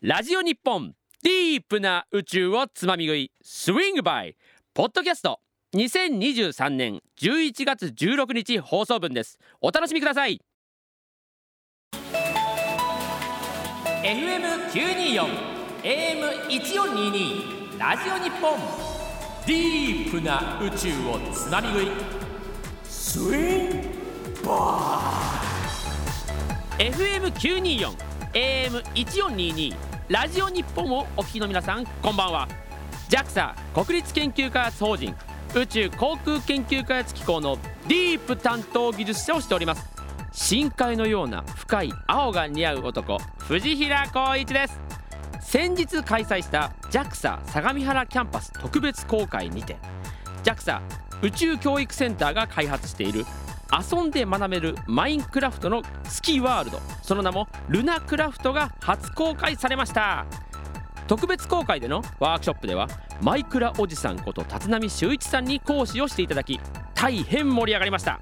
ラジオ日本ディープな宇宙をつまみ食いスイングバイポッドキャスト2023年11月16日放送分です。お楽しみください。FM924 AM1422 ラジオ日本ディープな宇宙をつまみ食い。スイングバイ。FM924 AM1422 ラジオ日本をお聞きの皆さんこんばんは。JAXA 国立研究開発法人宇宙航空研究開発機構のディープ担当技術者をしております。深海のような深い青が似合う男藤平光一です。先日開催した JAXA 相模原キャンパス特別公開にて JAXA 宇宙教育センターが開発している遊んで学べるマインクラフトの月ワールド。その名もルナクラフトが初公開されました。特別公開でのワークショップではマイクラおじさんこと立浪修一さんに講師をしていただき大変盛り上がりました。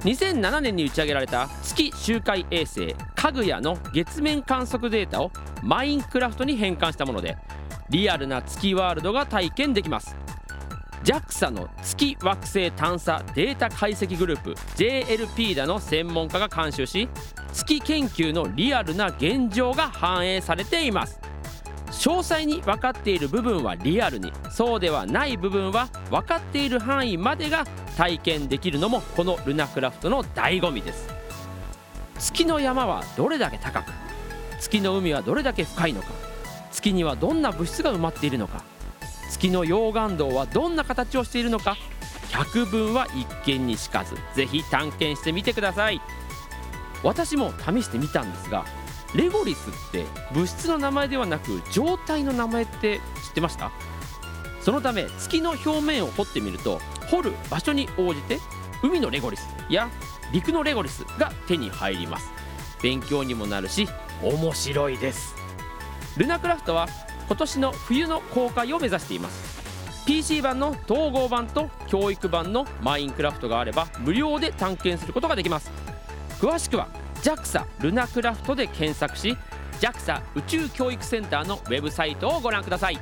2007年に打ち上げられた月周回衛星かぐやの月面観測データをマインクラフトに変換したものでリアルな月ワールドが体験できます。JAXA の月惑星探査データ解析グループ JLP だの専門家が監修し月研究のリアルな現状が反映されています。詳細に分かっている部分はリアルにそうではない部分は分かっている範囲までが体験できるのもこのルナクラフトの醍醐味です。月の山はどれだけ高く月の海はどれだけ深いのか月にはどんな物質が埋まっているのか月の溶岩洞はどんな形をしているのか百聞は一見にしかずぜひ探検してみてください。私も試してみたんですがレゴリスって物質の名前ではなく状態の名前って知ってました？そのため月の表面を掘ってみると掘る場所に応じて海のレゴリスや陸のレゴリスが手に入ります。勉強にもなるし面白いです。ルナクラフトは今年の冬の公開を目指しています。PC 版の統合版と教育版のマインクラフトがあれば無料で探検することができます。詳しくは JAXA ルナクラフトで検索し JAXA 宇宙教育センターのウェブサイトをご覧ください。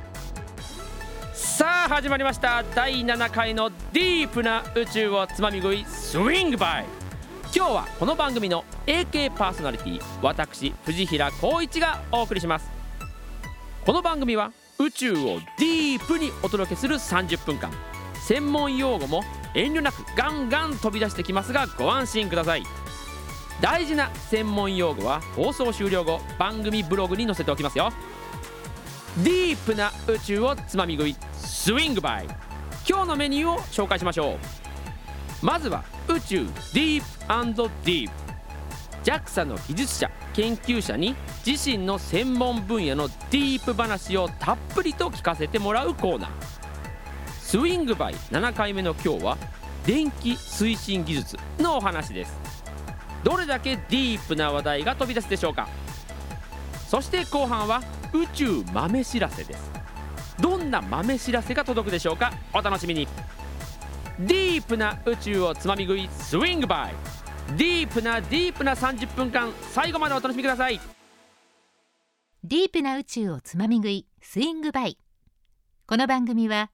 さあ始まりました。第7回のディープな宇宙をつまみ食いスイングバイ。今日はこの番組の AK パーソナリティ私藤平光一がお送りします。この番組は宇宙をディープにお届けする30分間専門用語も遠慮なくガンガン飛び出してきますがご安心ください。大事な専門用語は放送終了後番組ブログに載せておきますよ。ディープな宇宙をつまみ食いスイングバイ。今日のメニューを紹介しましょう。まずは宇宙ディープディープ。JAXA の技術者研究者に自身の専門分野のディープ話をたっぷりと聞かせてもらうコーナー。スイングバイ7回目の今日は電気推進技術のお話です。どれだけディープな話題が飛び出すでしょうか。そして後半は宇宙豆知らせです。どんな豆知らせが届くでしょうか。お楽しみに。ディープな宇宙をつまみ食いスイングバイ。ディープなディープな30分間最後までお楽しみください。ディープな宇宙をつまみ食いスイングバイ。この番組は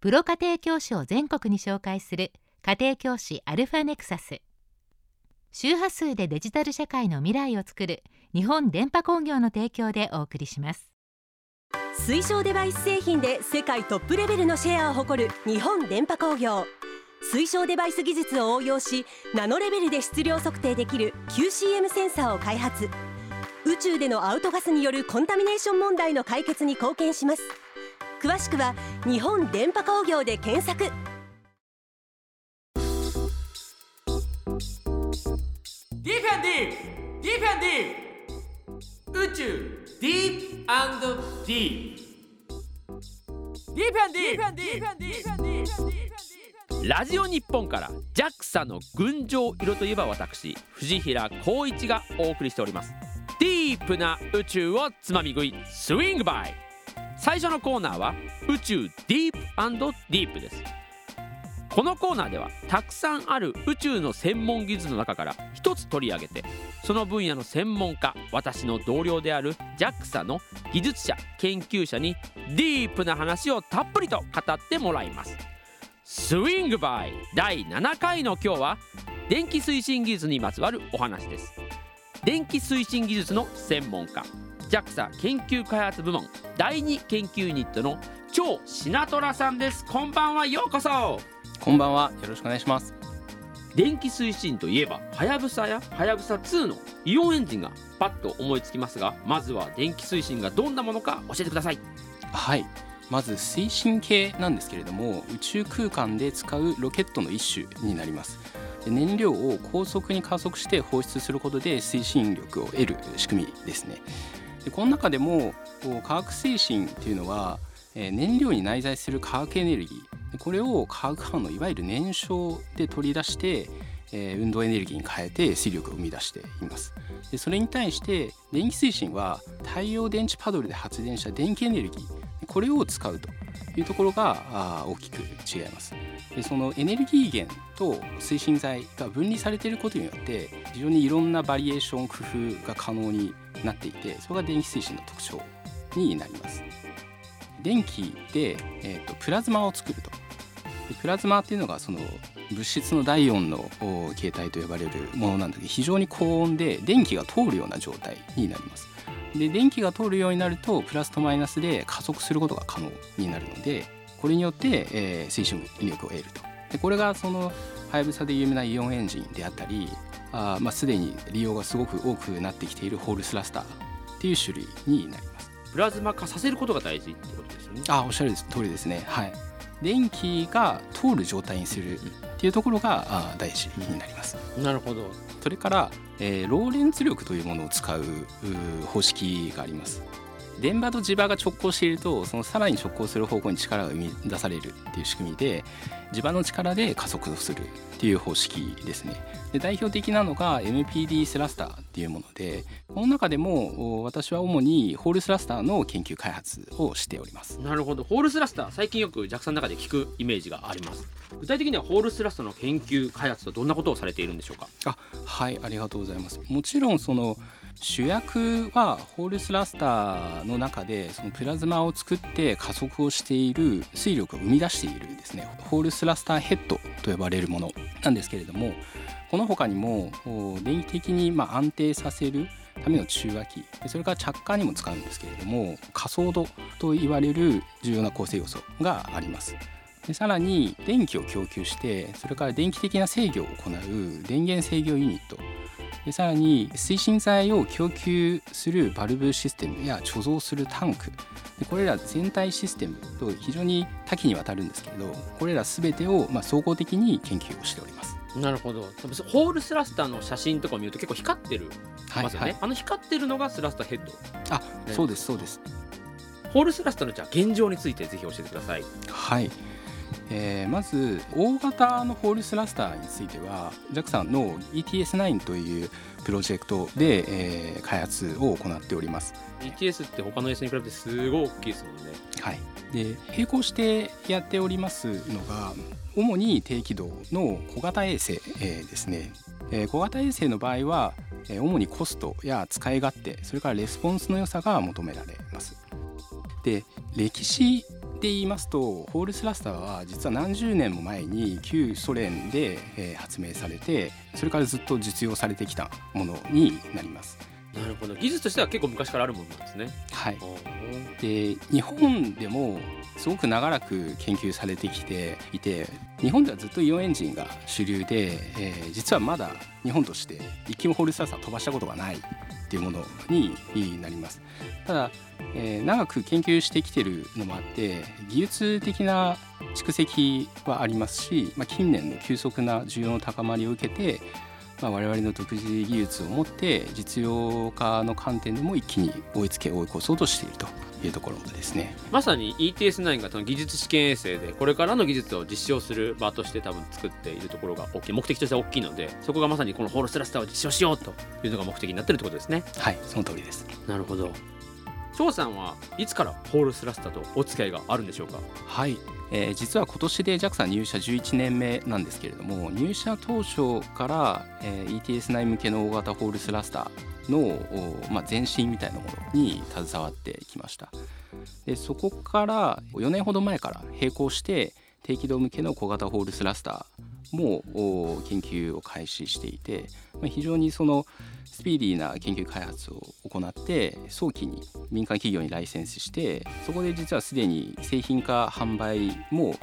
プロ家庭教師を全国に紹介する家庭教師アルファネクサス。周波数でデジタル社会の未来を作る日本電波工業の提供でお送りします。水晶デバイス製品で世界トップレベルのシェアを誇る日本電波工業推奨デバイス技術を応用しナノレベルで質量測定できる QCM センサーを開発。宇宙でのアウトガスによるコンタミネーション問題の解決に貢献します。詳しくは日本電波工業で検索。ディフェンディーディフェンディー宇宙ディープディー。プディフェンディーディフェンディーディフェンディー。ラジオ日本から JAXA の群青色といえば私藤平光一がお送りしております。ディープな宇宙をつまみ食いスイングバイ。最初のコーナーは宇宙ディープディープです。このコーナーではたくさんある宇宙の専門技術の中から一つ取り上げてその分野の専門家私の同僚である JAXA の技術者研究者にディープな話をたっぷりと語ってもらいます。スイングバイ第7回の今日は電気推進技術にまつわるお話です。電気推進技術の専門家 JAXA 研究開発部門第2研究ユニットの超シナトラさんです。こんばんはようこそ。こんばんはよろしくお願いします。電気推進といえばはやぶさやはやぶさ2のイオンエンジンがパッと思いつきますがまずは電気推進がどんなものか教えてください。はいまず推進系なんですけれども宇宙空間で使うロケットの一種になります。燃料を高速に加速して放出することで推進力を得る仕組みですね。でこの中でも化学推進っていうのは燃料に内在する化学エネルギー。これを化学反応いわゆる燃焼で取り出して、運動エネルギーに変えて水力を生み出しています。でそれに対して電気推進は太陽電池パドルで発電した電気エネルギーこれを使うというところが大きく違います。でそのエネルギー源と推進剤が分離されていることによって非常にいろんなバリエーション工夫が可能になっていてそれが電気推進の特徴になります。電気で、えーと、プラズマを作ると。プラズマっていうのがその物質の第4の形態と呼ばれるものなんだけど非常に高温で電気が通るような状態になります。で電気が通るようになるとプラスとマイナスで加速することが可能になるのでこれによって、えー、推進力を得るとでこれがそのはやぶさで有名なイオンエンジンであったりあ、まあ、すでに利用がすごく多くなってきているホールスラスターっていう種類になりますプラズマ化させることが大事ってことですよね。あおっしゃる通りですね。はい。電気が通る状態にするっていうところがあ大事になります。なるほど。それから、えー、ローレンツ力というものを使う方式があります。電場と磁場が直行しているとそのさらに直行する方向に力が生み出されるっていう仕組みで磁場の力で加速するっていう方式ですね。で代表的なのが MPD スラスターっていうものでこの中でも私は主にホールスラスターの研究開発をしております。なるほど。ホールスラスター最近よく JAXA の中で聞くイメージがあります。具体的にはホールスラスターの研究開発とどんなことをされているんでしょうか？あはいありがとうございます。もちろんその主役はホールスラスターの中でそのプラズマを作って加速をしている水力を生み出しているですね。ホールスラスターヘッドと呼ばれるものなんですけれどもこの他にも電気的にま安定させるための中和機それから着火にも使うんですけれども加速度と言われる重要な構成要素があります。でさらに電気を供給してそれから電気的な制御を行う電源制御ユニット。でさらに推進剤を供給するバルブシステムや貯蔵するタンク。でこれら全体システムと非常に多岐にわたるんですけれどこれら全てをま総合的に研究をしております。なるほど。ホールスラスターの写真とかを見ると結構光ってる、はい、ますよね、はい、あの光ってるのがスラスターヘッド。あ、そうですそうです。ホールスラスターのじゃあ現状についてぜひ教えてください。はいえー、まず大型のホールスラスターについては JAXA の ETS9 というプロジェクトで、えー、開発を行っております。ETS って他の S に比べてすごい大きいですもんね。はい。で並行してやっておりますのが主に低軌道の小型衛星、えー、ですね、えー、小型衛星の場合は、えー、主にコストや使い勝手それからレスポンスの良さが求められます。で歴史で言いますとホールスラスターは実は何十年も前に旧ソ連で、え発明されてそれからずっと実用されてきたものになります。なるほど技術としては結構昔からあるものなんですね。はい、で日本でもすごく長らく研究されてきていて日本ではずっとイオンエンジンが主流で、えー、実はまだ日本として一機もホールスラスター飛ばしたことがないっていうものになります。ただえー、長く研究してきてるのもあって技術的な蓄積はありますし、まあ、近年の急速な需要の高まりを受けて、まあ、我々の独自技術を持って実用化の観点でも一気に追いつけ追い越そうとしているというところですね。まさに ETS9 がその技術試験衛星でこれからの技術を実証する場として多分作っているところが大きい目的としては大きいのでそこがまさにこのホールスラスターを実証しようというのが目的になってるってことですね。はいその通りです。なるほど。張さんはいつからホールスラスターとお付き合いがあるんでしょうか？はい、えー、実は今年で JAXA 入社11年目なんですけれども入社当初から、えー、ETS 内向けの大型ホールスラスターの、まあ、前身みたいなものに携わってきました。でそこから4年ほど前から並行して低軌道向けの小型ホールスラスターも研究を開始していて、まあ、非常にそのスピーディーな研究開発を行って早期に民間企業にライセンスしてそこで実はすでに製品化販売も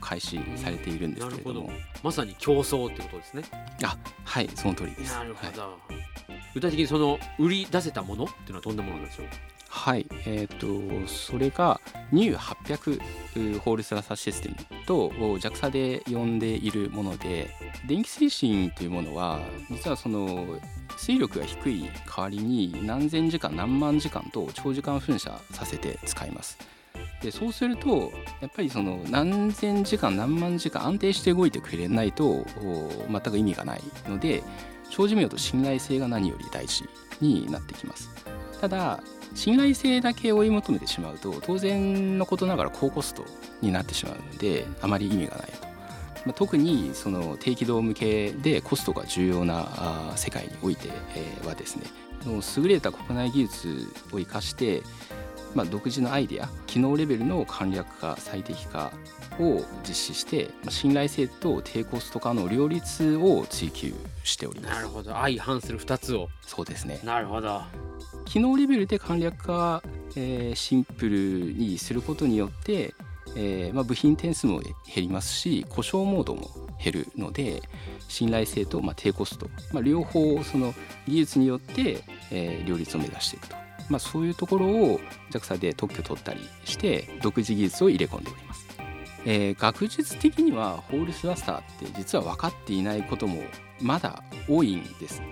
開始されているんですけれども。まさに競争ってことですね。あはいその通りです。なるほど、はい、具体的にその売り出せたものっていうのはどんなものなんでしょう？はいえーと、それが NU800 ホールスラサシステムと JAXA で呼んでいるもので電気推進というものは実はその水力が低い代わりに何千時間何万時間と長時間噴射させて使います。でそうするとやっぱりその何千時間何万時間安定して動いてくれないと全く意味がないので長寿命と信頼性が何より大事になってきます。ただ信頼性だけ追い求めてしまうと当然のことながら高コストになってしまうのであまり意味がないと。まあ、特にその低軌道向けでコストが重要な世界において、はですね優れた国内技術を生かして、まあ、独自のアイデア機能レベルの簡略化最適化を実施して信頼性と低コスト化の両立を追求しております。なるほど。相反する2つを。そうですね。なるほど。機能レベルで簡略化、えー、シンプルにすることによって、えーまあ、部品点数も減りますし故障モードも減るので信頼性と、まあ、低コスト、まあ、両方その技術によって、えー、両立を目指していくと、まあ、そういうところを JAXA で特許取ったりして独自技術を入れ込んでおります。えー、学術的にはホールスラスターって実は分かっていないこともまだ多いんです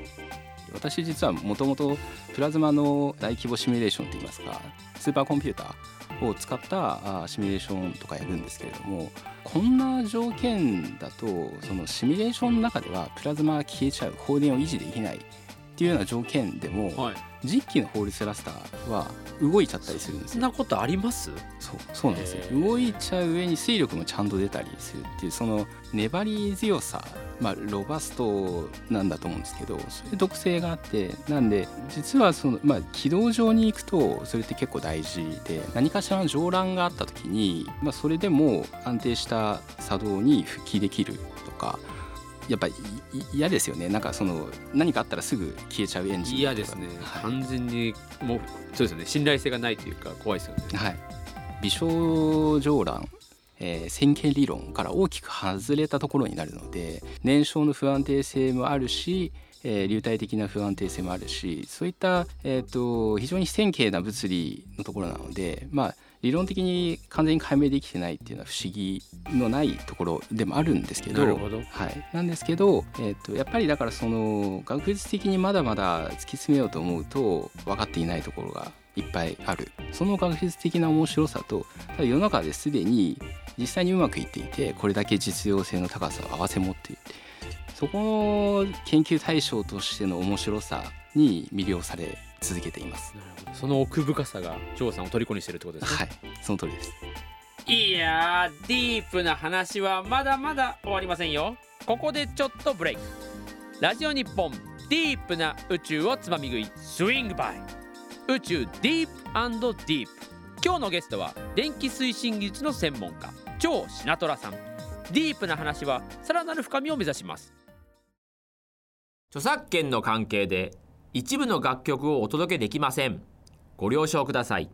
私実はもともとプラズマの大規模シミュレーションといいますかスーパーコンピューターを使ったシミュレーションとかやるんですけれどもこんな条件だとそのシミュレーションの中ではプラズマが消えちゃう放電を維持できないっていうような条件でも、はい、実機のホールスラスターは動いちゃったりするんですよ。そんなことあります？そうそうなんですよ。動いちゃう上に水力もちゃんと出たりするっていうその粘り強さまあロバストなんだと思うんですけどそういう特性があってなんで実はそのまあ軌道上に行くとそれって結構大事で何かしらの上乱があった時にまあそれでも安定した作動に復帰できるとかやっぱり嫌ですよね。なんかその何かあったらすぐ消えちゃうエンジン嫌ですね、はい、完全にもうそうですよね。信頼性がないというか怖いですよね。はい。微小上乱えー、線形理論から大きく外れたところになるので燃焼の不安定性もあるし、えー、流体的な不安定性もあるしそういった、えーと、非常に線形な物理のところなのでまあ理論的に完全に解明できてないっていうのは不思議のないところでもあるんですけどはい、なんですけど、えーと、やっぱりだからその学術的にまだまだ突き詰めようと思うと分かっていないところがいっぱいある。その学術的な面白さとただ世の中ですでに実際にうまくいっていてこれだけ実用性の高さを併せ持っていてそこの研究対象としての面白さに魅了され続けています。その奥深さが張さんを虜にしてるってことですね。はい。その通りです。いやディープな話はまだまだ終わりませんよ。ここでちょっとブレイク。ラジオ日本ディープな宇宙をつまみ食いスイングバイ。宇宙ディープディープ。今日のゲストは電気推進技術の専門家超シナトラさん。ディープな話はさらなる深みを目指します。著作権の関係で一部の楽曲をお届けできません。ご了承ください。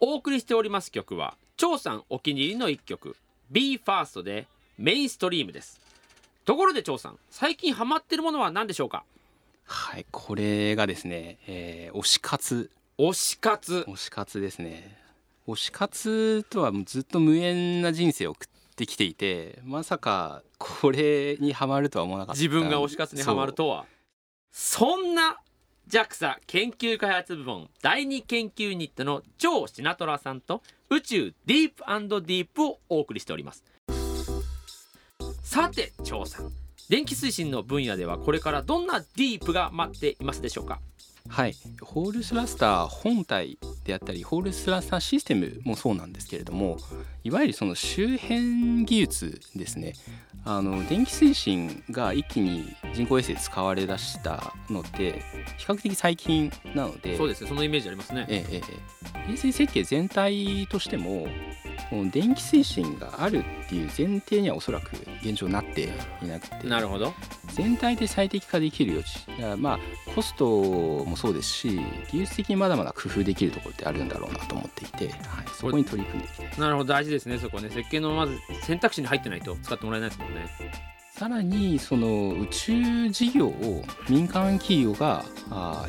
お送りしております曲は張さんお気に入りの一曲 BE:FIRST でメインストリームです。ところで張さん最近ハマってるものは何でしょうか？はいこれがですね、えー、推し活。推し活。推し活ですね。推し活とはずっと無縁な人生を送ってきていてまさかこれにはまるとは思わなかった。自分が推し活にはまるとは。そんな JAXA 研究開発部門第2研究ユニットの超シナトラさんと宇宙ディープディープをお送りしております。さて張さん。電気推進の分野ではこれからどんなディープが待っていますでしょうか？はい、ホールスラスター本体であったりホールスラスターシステムもそうなんですけれどもいわゆるその周辺技術ですね。あの電気推進が一気に人工衛星で使われだしたのって比較的最近なのでそうですね。そのイメージありますね。ええええ、衛星設計全体としてもこの電気推進があるっていう前提にはおそらく現状なっていなくて。なるほど全体で最適化できる余地。だからまあコストもそうですし技術的にまだまだ工夫できるところってあるんだろうなと思っていて、はい、そこに取り組んでいきたい。なるほど。大事ですねそこね。設計のまず選択肢に入ってないと使ってもらえないですもんねさらにその宇宙事業を民間企業が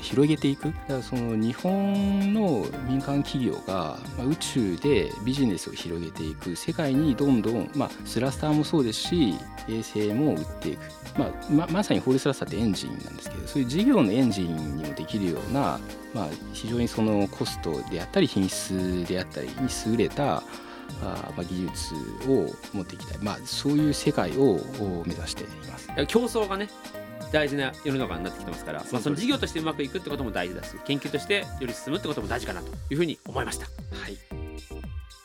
広げていく。だからその日本の民間企業が、宇宙でビジネスを広げていく世界にどんどん、まあ、スラスターもそうですし衛星も売っていく、まあ、ままさにホールスラスターってエンジンなんですけどそういう事業のエンジンにもできるような、まあ、非常にそのコストであったり品質であったりに優れたあまあ、技術を持っていきたい、まあ、そういう世界を目指しています。競争がね大事な世の中になってきてますからまあ、その事業としてうまくいくってことも大事だし研究としてより進むってことも大事かなというふうに思いました。はい。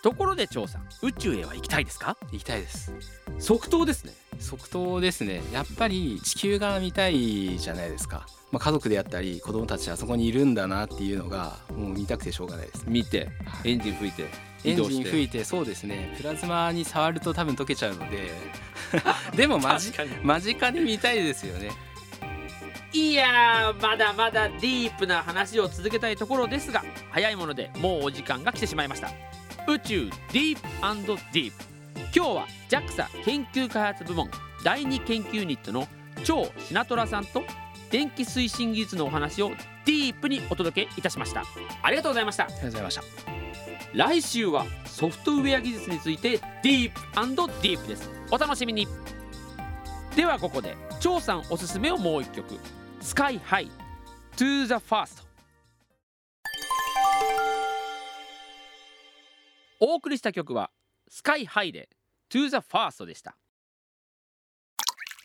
ところで張さん宇宙へは行きたいですか？行きたいです。即答ですね。即答ですね。やっぱり地球が見たいじゃないですか、まあ、家族であったり子供たちはそこにいるんだなっていうのがもう見たくてしょうがないです、見てはい。エンジン吹いてエンジン吹いてそうですね。プラズマに触ると多分溶けちゃうので。でも間近に。間近で見たいですよね。いやーまだまだディープな話を続けたいところですが早いものでもうお時間が来てしまいました。宇宙ディープディープ。今日は JAXA 研究開発部門第2研究ユニットの超シナトラさんと電気推進技術のお話をディープにお届けいたしました。ありがとうございました。ありがとうございました来週はソフトウェア技術についてディープディープです。お楽しみに。ではここで張さんおすすめをもう一曲。スカイハイ To the First お送りした曲はスカイハイで To the First でした。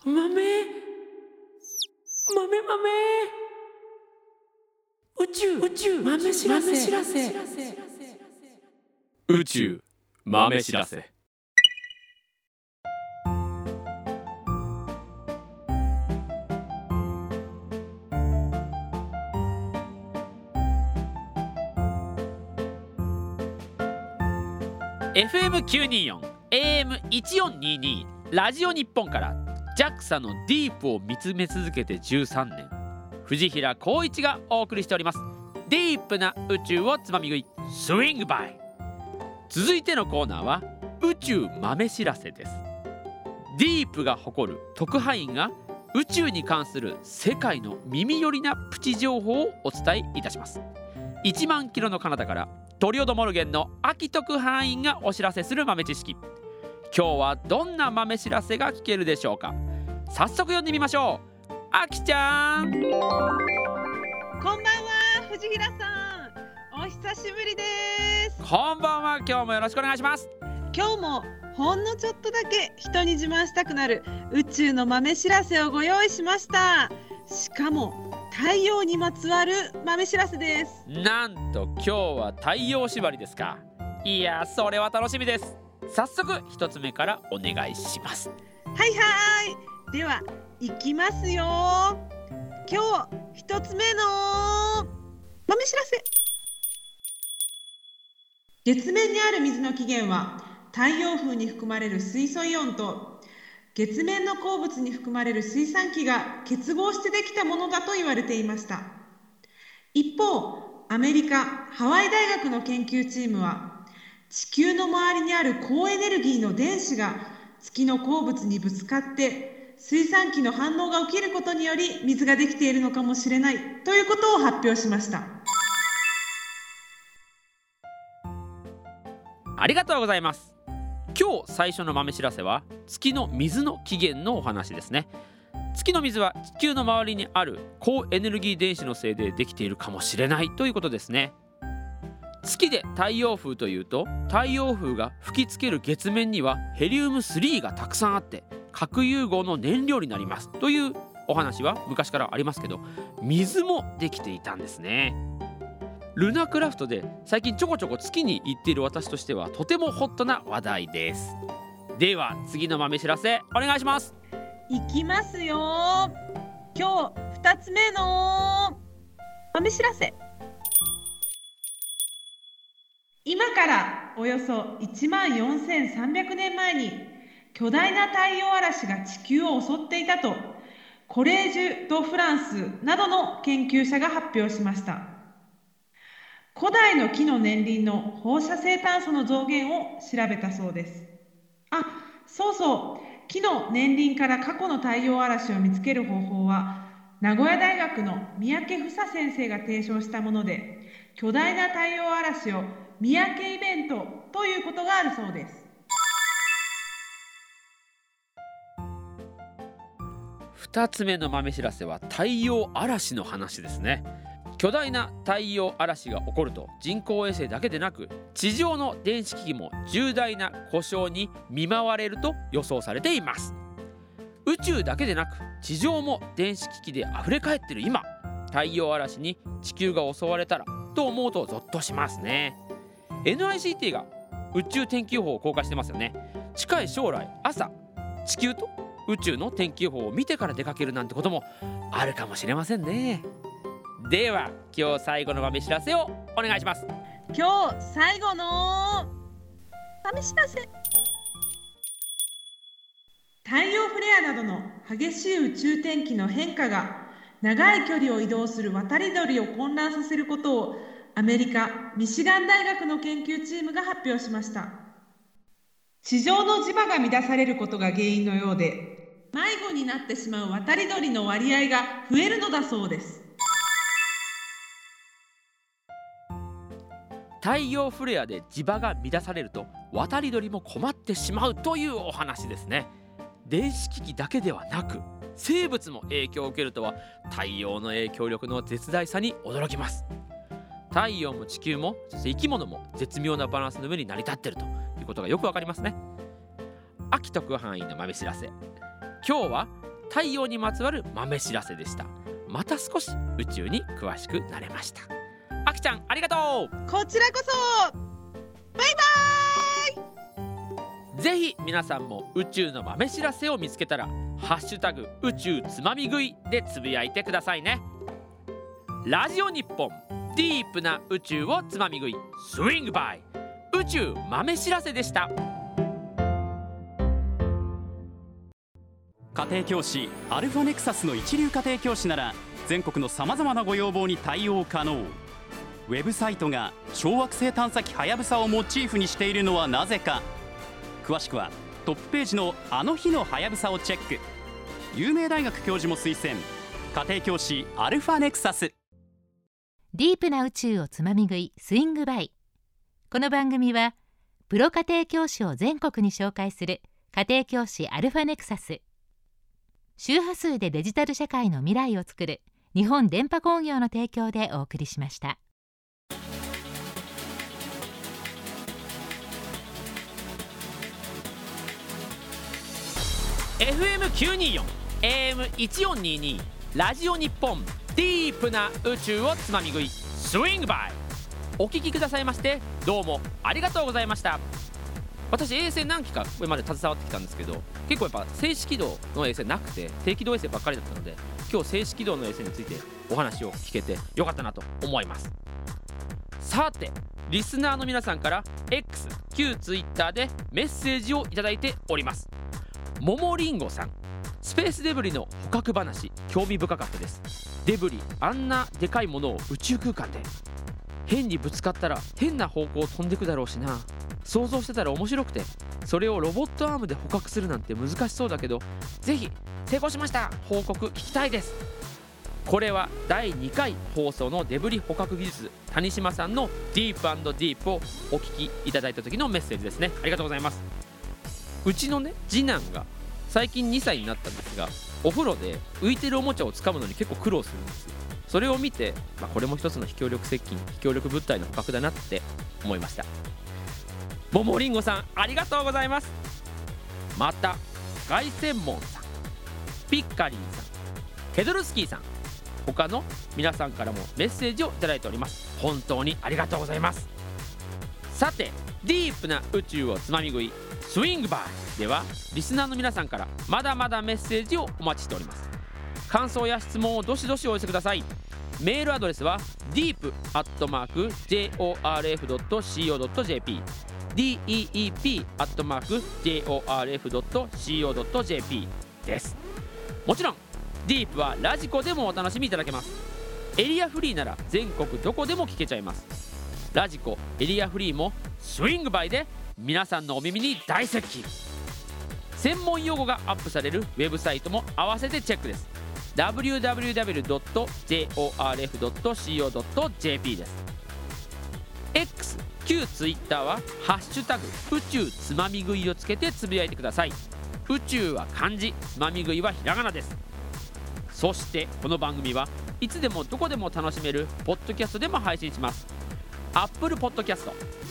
豆。豆豆。宇宙。宇宙。豆知らせ。知らせ宇宙豆知らせ。FM924 AM1422 ラジオ日本から JAXA のディープを見つめ続けて13年藤平光一がお送りしております。ディープな宇宙をつまみ食いスイングバイ。続いてのコーナーは宇宙豆知らせです。ディープが誇る特派員が宇宙に関する世界の耳寄りなプチ情報をお伝えいたします。1万キロの彼方からトリオドモルゲンの秋特派員がお知らせする豆知識。今日はどんな豆知らせが聞けるでしょうか。早速読んでみましょう。秋ちゃん。こんばんは、藤平さん。お久しぶりです。こんばんは今日もよろしくお願いします今日もほんのちょっとだけ人に自慢したくなる宇宙の豆知らせをご用意しました。しかも太陽にまつわる豆知らせです。なんと今日は太陽縛りですか？いやそれは楽しみです早速一つ目からお願いしますはいはい。では行きますよ。今日一つ目の豆知らせ。月面にある水の起源は太陽風に含まれる水素イオンと月面の鉱物に含まれる水産機が結合してできたものだと言われていました。一方アメリカハワイ大学の研究チームは地球の周りにある高エネルギーの電子が月の鉱物にぶつかって水産機の反応が起きることにより水ができているのかもしれないということを発表しました。ありがとうございます。今日最初の豆知らせは月の水の起源のお話ですね。月の水は地球の周りにある高エネルギー電子のせいでできているかもしれないということですね。月で太陽風というと太陽風が吹きつける月面にはヘリウム3がたくさんあって核融合の燃料になりますというお話は昔からありますけど水もできていたんですね。ルナクラフトで最近ちょこちょこ月に行っている私としてはとてもホットな話題です。では次の豆知らせお願いします。いきますよ。今日2つ目の豆知らせ。今からおよそ1万4300年前に巨大な太陽嵐が地球を襲っていたとコレージュ・ド・フランスなどの研究者が発表しました。古代の木の年輪の放射性炭素の増減を調べたそうです。あそうそう。木の年輪から過去の太陽嵐を見つける方法は名古屋大学の三宅房先生が提唱したもので巨大な太陽嵐を三宅イベントということがあるそうです。2つ目の豆知らせは太陽嵐の話ですね。巨大な太陽嵐が起こると人工衛星だけでなく地上の電子機器も重大な故障に見舞われると予想されています。宇宙だけでなく地上も電子機器で溢れ返ってる今太陽嵐に地球が襲われたらと思うとゾッとしますね。NICT が宇宙天気予報を公開してますよね。近い将来朝地球と宇宙の天気予報を見てから出かけるなんてこともあるかもしれませんね。では今日最後の豆知らせをお願いします。今日最後の豆知らせ太陽フレアなどの激しい宇宙天気の変化が長い距離を移動する渡り鳥を混乱させることをアメリカミシガン大学の研究チームが発表しました。地上の磁場が乱されることが原因のようで迷子になってしまう渡り鳥の割合が増えるのだそうです。太陽フレアで磁場が乱されると渡り鳥も困ってしまうというお話ですね。電子機器だけではなく生物も影響を受けるとは太陽の影響力の絶大さに驚きます。太陽も地球もそして生き物も絶妙なバランスの上に成り立っているということがよくわかりますね。秋特範囲の豆知らせ。今日は太陽にまつわる豆知らせでした。また少し宇宙に詳しくなれました。あきちゃんありがとう。こちらこそ。バイバぜひ皆さんも宇宙の豆知らせを見つけたらハッシュタグ宇宙つまみ食いでつぶやいてくださいね。ラジオ日本ディープな宇宙をつまみ食いスイングバイ。宇宙豆知らせでした。家庭教師アルファネクサスの一流家庭教師なら全国のさまざまなご要望に対応可能ウェブサイトが小惑星探査機はやぶさをモチーフにしているのはなぜか。詳しくはトップページの「あの日のはやぶさ」をチェック。有名大学教授も推薦。家庭教師アルファネクサス。ディープな宇宙をつまみ食いスイングバイ。この番組はプロ家庭教師を全国に紹介する家庭教師アルファネクサス。周波数でデジタル社会の未来をつくる日本電波工業の提供でお送りしました。FM924 AM1422 ラジオ日本ディープな宇宙をつまみ食い。スイングバイお聞きくださいましてどうもありがとうございました。私衛星何機かこれまで携わってきたんですけど結構やっぱ静止軌道の衛星なくて低軌道衛星ばっかりだったので今日静止軌道の衛星についてお話を聞けてよかったなと思います。さてリスナーの皆さんから X 旧 Twitter でメッセージをいただいております。ももりんごさん。スペースデブリの捕獲話興味深かったです。デブリあんなでかいものを宇宙空間で。変にぶつかったら変な方向を飛んでくだろうしな。想像してたら面白くて。それをロボットアームで捕獲するなんて難しそうだけどぜひ成功しました。報告聞きたいです。これは第2回放送のデブリ捕獲技術谷島さんのディープディープをお聞きいただいた時のメッセージですね。ありがとうございます。うちのね次男が最近2歳になったんですがお風呂で浮いてるおもちゃを掴むのに結構苦労するんですよ。それを見て、まあ、これも一つの非協力接近非協力物体の捕獲だなって思いました。ももりんごさんありがとうございます。また凱旋門さんピッカリンさんケドルスキーさん他の皆さんからもメッセージをいただいております。本当にありがとうございます。さてディープな宇宙をつまみ食いスイングバーではリスナーの皆さんからまだまだメッセージをお待ちしております。感想や質問をどしどしお寄せください。メールアドレスは deep.jorf.co.jp deep.jorf.co.jp です。もちろんディープはラジコでもお楽しみいただけます。エリアフリーなら全国どこでも聞けちゃいます。ラジコエリアフリーもスイングバイで皆さんのお耳に大接近。専門用語がアップされるウェブサイトも合わせてチェックです。www.jorf.co.jp です。X 旧 Twitter は「ハッシュタグ宇宙つまみ食い」をつけてつぶやいてください。宇宙は漢字つまみ食いはひらがなです。そしてこの番組はいつでもどこでも楽しめるポッドキャストでも配信します。Apple Podcast、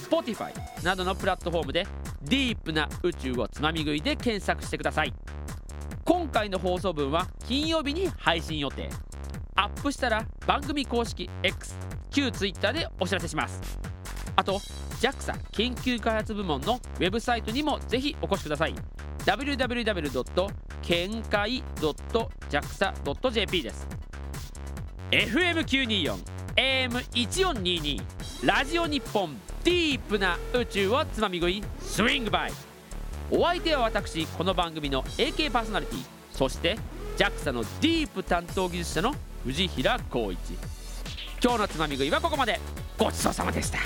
Spotify などのプラットフォームでディープな宇宙をつまみ食いで検索してください。今回の放送分は金曜日に配信予定。アップしたら番組公式 X 旧 Twitter でお知らせします。あと JAXA 研究開発部門のウェブサイトにもぜひお越しください。www. 見解 .jaxa.jp です。FM924 AM1422 ラジオ日本ディープな宇宙をつまみ食いスイングバイ。お相手は私この番組の AK パーソナリティそして JAXA のディープ担当技術者の藤平浩一。今日のつまみ食いはここまで。ごちそうさまでした。